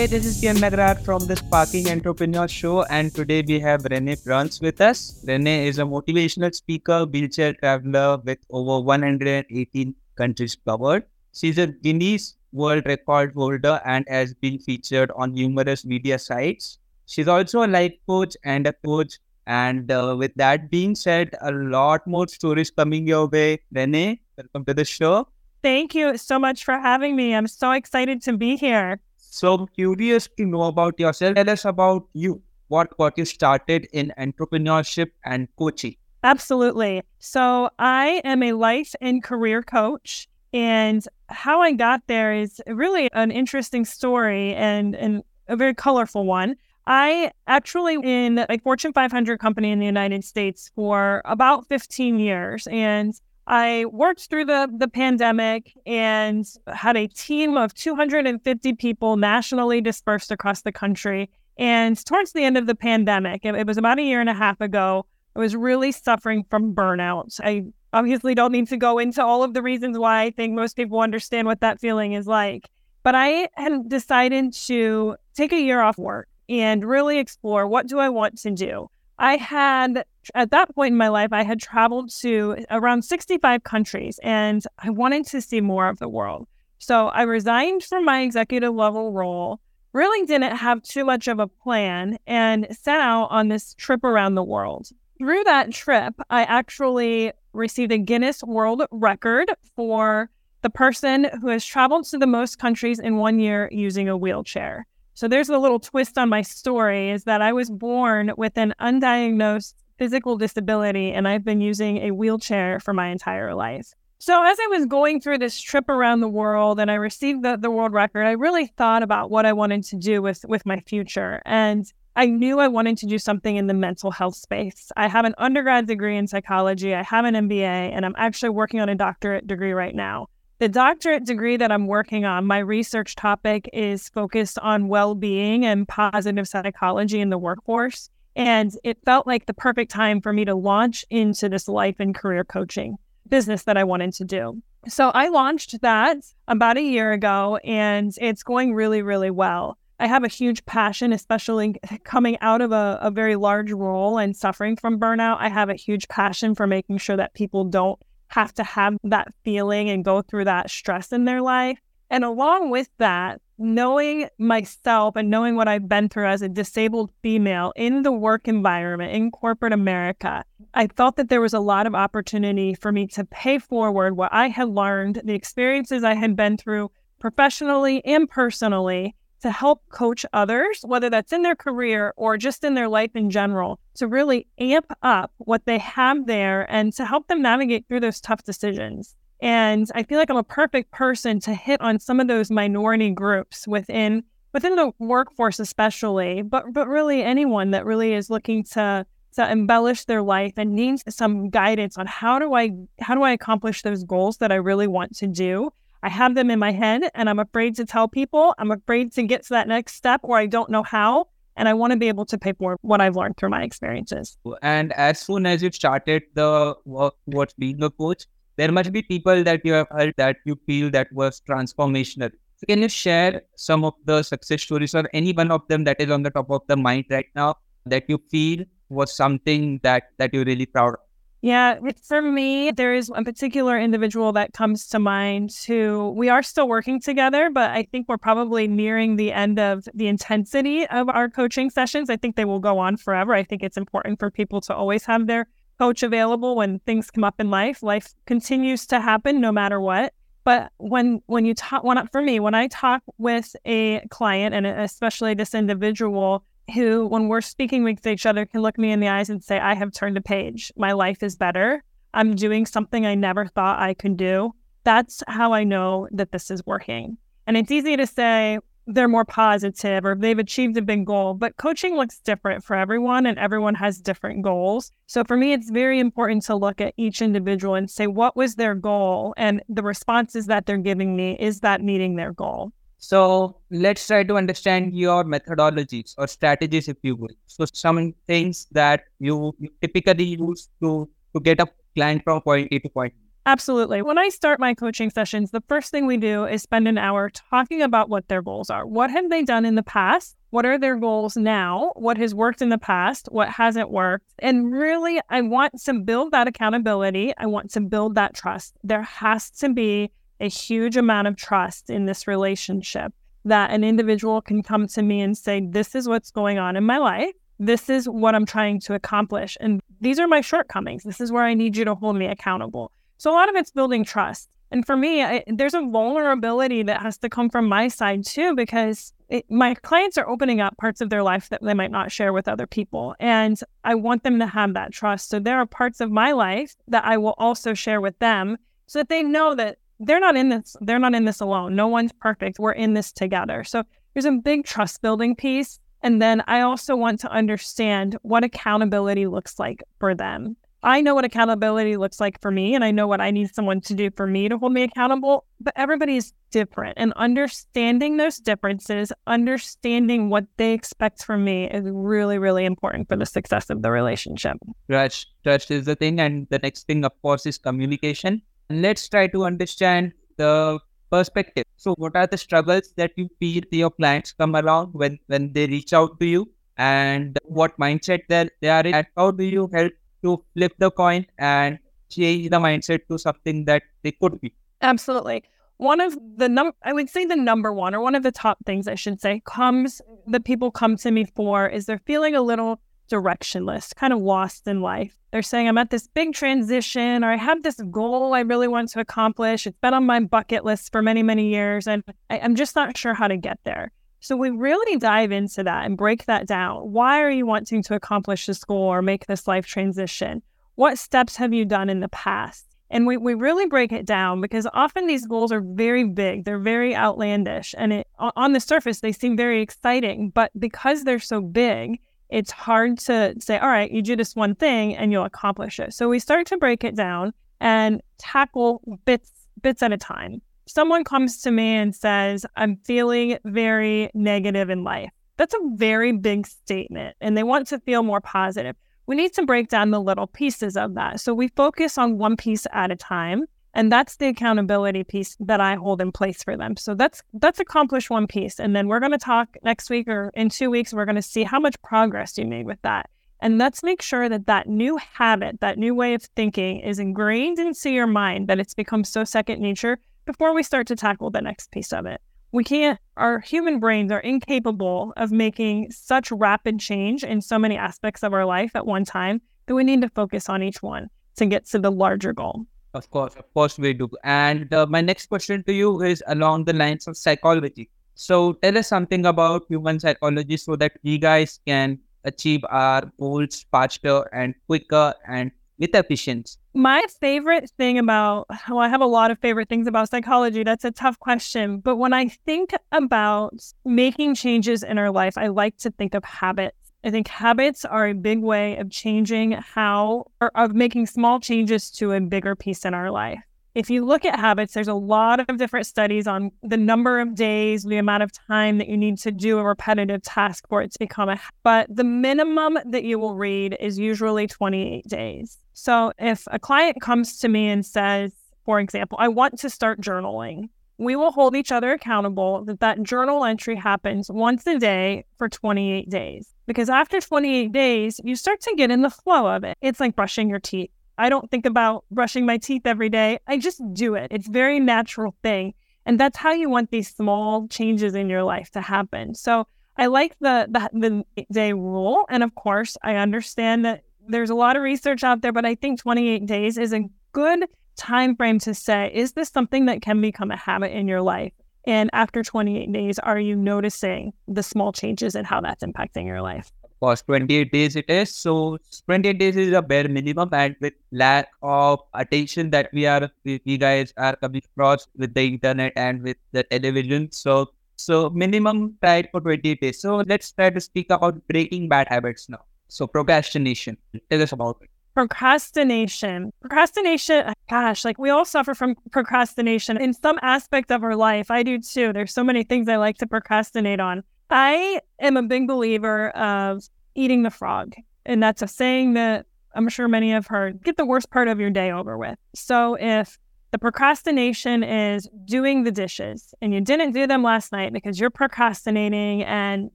Hey, this is Kian Nagrar from the Sparking Entrepreneur Show, and today we have Renee Bruns with us. Renee is a motivational speaker, wheelchair traveler with over 118 countries covered. She's a Guinness World Record holder and has been featured on numerous media sites. She's also a life coach and a coach. And uh, with that being said, a lot more stories coming your way. Renee, welcome to the show. Thank you so much for having me. I'm so excited to be here. So curious to know about yourself. Tell us about you. What got you started in entrepreneurship and coaching? Absolutely. So I am a life and career coach. And how I got there is really an interesting story and, and a very colorful one. I actually in a Fortune 500 company in the United States for about 15 years. And I worked through the, the pandemic and had a team of 250 people nationally dispersed across the country. And towards the end of the pandemic, it, it was about a year and a half ago, I was really suffering from burnout. I obviously don't need to go into all of the reasons why I think most people understand what that feeling is like. But I had decided to take a year off work and really explore what do I want to do. I had at that point in my life I had traveled to around 65 countries and I wanted to see more of the world. So I resigned from my executive level role, really didn't have too much of a plan and set out on this trip around the world. Through that trip, I actually received a Guinness World Record for the person who has traveled to the most countries in one year using a wheelchair. So there's a little twist on my story is that I was born with an undiagnosed physical disability and I've been using a wheelchair for my entire life. So as I was going through this trip around the world and I received the, the world record, I really thought about what I wanted to do with with my future. And I knew I wanted to do something in the mental health space. I have an undergrad degree in psychology, I have an MBA, and I'm actually working on a doctorate degree right now. The doctorate degree that I'm working on, my research topic is focused on well being and positive psychology in the workforce. And it felt like the perfect time for me to launch into this life and career coaching business that I wanted to do. So I launched that about a year ago and it's going really, really well. I have a huge passion, especially coming out of a, a very large role and suffering from burnout. I have a huge passion for making sure that people don't have to have that feeling and go through that stress in their life. And along with that, knowing myself and knowing what I've been through as a disabled female in the work environment in corporate America, I felt that there was a lot of opportunity for me to pay forward what I had learned, the experiences I had been through professionally and personally, to help coach others, whether that's in their career or just in their life in general, to really amp up what they have there and to help them navigate through those tough decisions. And I feel like I'm a perfect person to hit on some of those minority groups within within the workforce especially, but but really anyone that really is looking to to embellish their life and needs some guidance on how do I how do I accomplish those goals that I really want to do I have them in my head and I'm afraid to tell people. I'm afraid to get to that next step where I don't know how. And I want to be able to pay for what I've learned through my experiences. And as soon as you started the work towards being a coach, there must be people that you have heard that you feel that was transformational. So can you share some of the success stories or any one of them that is on the top of the mind right now that you feel was something that that you're really proud of? Yeah, for me, there is a particular individual that comes to mind who we are still working together, but I think we're probably nearing the end of the intensity of our coaching sessions. I think they will go on forever. I think it's important for people to always have their coach available when things come up in life. Life continues to happen no matter what. But when when you talk, when for me, when I talk with a client and especially this individual, who, when we're speaking with each other, can look me in the eyes and say, I have turned a page. My life is better. I'm doing something I never thought I could do. That's how I know that this is working. And it's easy to say they're more positive or they've achieved a big goal, but coaching looks different for everyone and everyone has different goals. So for me, it's very important to look at each individual and say, what was their goal? And the responses that they're giving me, is that meeting their goal? So let's try to understand your methodologies or strategies, if you will. So some things that you, typically use to to get a client from point A to point B. Absolutely. When I start my coaching sessions, the first thing we do is spend an hour talking about what their goals are. What have they done in the past? What are their goals now? What has worked in the past? What hasn't worked? And really, I want to build that accountability. I want to build that trust. There has to be a huge amount of trust in this relationship that an individual can come to me and say, This is what's going on in my life. This is what I'm trying to accomplish. And these are my shortcomings. This is where I need you to hold me accountable. So a lot of it's building trust. And for me, I, there's a vulnerability that has to come from my side too, because it, my clients are opening up parts of their life that they might not share with other people. And I want them to have that trust. So there are parts of my life that I will also share with them so that they know that they're not in this, they're not in this alone. No one's perfect. We're in this together. So there's a big trust building piece. And then I also want to understand what accountability looks like for them. I know what accountability looks like for me, and I know what I need someone to do for me to hold me accountable, but everybody's different. And understanding those differences, understanding what they expect from me is really, really important for the success of the relationship. Trust, trust is the thing. And the next thing, of course, is communication. Let's try to understand the perspective. So, what are the struggles that you feel your clients come along when, when they reach out to you? And what mindset that they are in? And how do you help to flip the coin and change the mindset to something that they could be. Absolutely. One of the num I would say the number one or one of the top things I should say comes that people come to me for is they're feeling a little directionless, kind of lost in life. They're saying, I'm at this big transition, or I have this goal I really want to accomplish. It's been on my bucket list for many, many years, and I, am just not sure how to get there. So we really dive into that and break that down. Why are you wanting to accomplish this goal or make this life transition? What steps have you done in the past? And we, we really break it down because often these goals are very big, they're very outlandish, and it, on the surface, they seem very exciting. But because they're so big, it's hard to say, all right, you do this one thing and you'll accomplish it. So we start to break it down and tackle bits bits at a time someone comes to me and says, I'm feeling very negative in life, that's a very big statement and they want to feel more positive. We need to break down the little pieces of that. So we focus on one piece at a time. And that's the accountability piece that I hold in place for them. So that's that's accomplish one piece. And then we're going to talk next week or in two weeks, we're going to see how much progress you made with that. And let's make sure that that new habit, that new way of thinking is ingrained into your mind, that it's become so second nature before we start to tackle the next piece of it. We can't, our human brains are incapable of making such rapid change in so many aspects of our life at one time that we need to focus on each one to get to the larger goal. Of course, of course, we do. And uh, my next question to you is along the lines of psychology. So, tell us something about human psychology so that we guys can achieve our goals faster and quicker and with efficiency. My favorite thing about, well, I have a lot of favorite things about psychology. That's a tough question. But when I think about making changes in our life, I like to think of habits. I think habits are a big way of changing how, or of making small changes to a bigger piece in our life if you look at habits, there's a lot of different studies on the number of days, the amount of time that you need to do a repetitive task for it to become a habit. but the minimum that you will read is usually 28 days. So if a client comes to me and says, for example, I want to start journaling, we will hold each other accountable that that journal entry happens once a day for 28 days. Because after 28 days, you start to get in the flow of it. It's like brushing your teeth I don't think about brushing my teeth every day. I just do it. It's very natural thing. And that's how you want these small changes in your life to happen. So I like the, the the day rule. And of course, I understand that there's a lot of research out there, but I think 28 days is a good time frame to say, is this something that can become a habit in your life? And after 28 days, are you noticing the small changes and how that's impacting your life? course 28 days it is. So 28 days is a bare minimum and with lack of attention that we are we guys are coming across with the internet and with the television. So so minimum time for 28 days. So let's try to speak about breaking bad habits now. So procrastination. Tell us about it procrastination procrastination uh, gosh like we all suffer from procrastination in some aspect of our life i do too there's so many things i like to procrastinate on I am a big believer of eating the frog. And that's a saying that I'm sure many have heard, get the worst part of your day over with. So if the procrastination is doing the dishes and you didn't do them last night because you're procrastinating and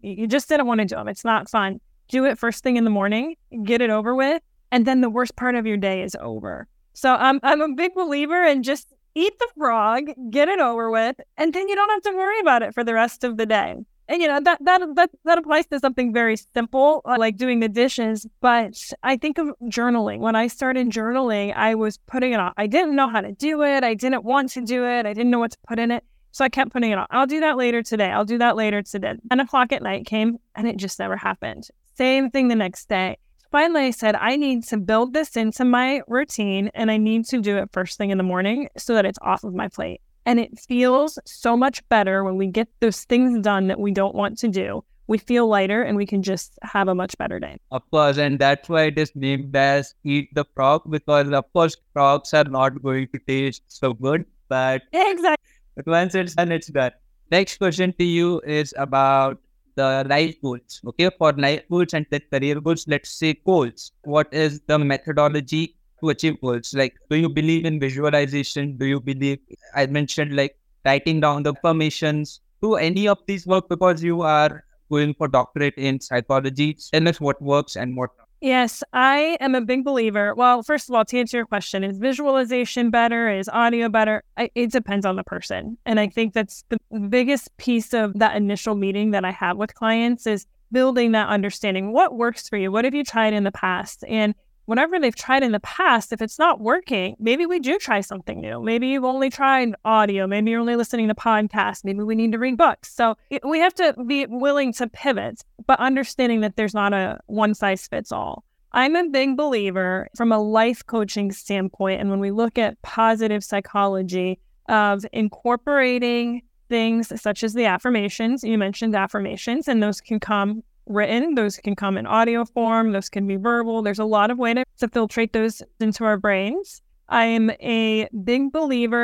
you just didn't want to do them. It's not fun. Do it first thing in the morning, get it over with, and then the worst part of your day is over. So I'm I'm a big believer in just eat the frog, get it over with, and then you don't have to worry about it for the rest of the day. And you know that that that that applies to something very simple uh, like doing the dishes but i think of journaling. When i started journaling i was putting it off i didn't know how to do it. I didn't want to do it. I didn't know what to put in it. So i kept putting it off i'll do that later today. I'll do that later today. 10 o'clock at night came and it just never happened. Same thing the next day finally i said i need to build this into my routine and i need to do it first thing in the morning so that it's off of my plate and it feels so much better when we get those things done that we don't want to do. We feel lighter and we can just have a much better day. Of course, and that's why it is named as Eat the Frog because, of course, frogs are not going to taste so good, but, exactly. but once it's done, it's done. Next question to you is about the life goals. Okay, for life goals and the career goals, let's say goals. What is the methodology to achieve goals? Like, do you believe in visualization? Do you believe, I mentioned like writing down the affirmations? Do any of these work because you are going for doctorate in psychology? Tell us what works and what not. Yes, I am a big believer. Well, first of all, to answer your question, is visualization better? Is audio better? I, it depends on the person. And I think that's the biggest piece of that initial meeting that I have with clients is building that understanding. What works for you? What have you tried in the past? And whatever they've tried in the past, if it's not working, maybe we do try something new. Maybe you've only tried audio. Maybe you're only listening to podcasts. Maybe we need to read books. So we have to be willing to pivot, but understanding that there's not a one size fits all. I'm a big believer from a life coaching standpoint. And when we look at positive psychology, of incorporating things such as the affirmations, you mentioned affirmations, and those can come written, those can come in audio form, those can be verbal. There's a lot of ways to filtrate those into our brains. I'm a big believer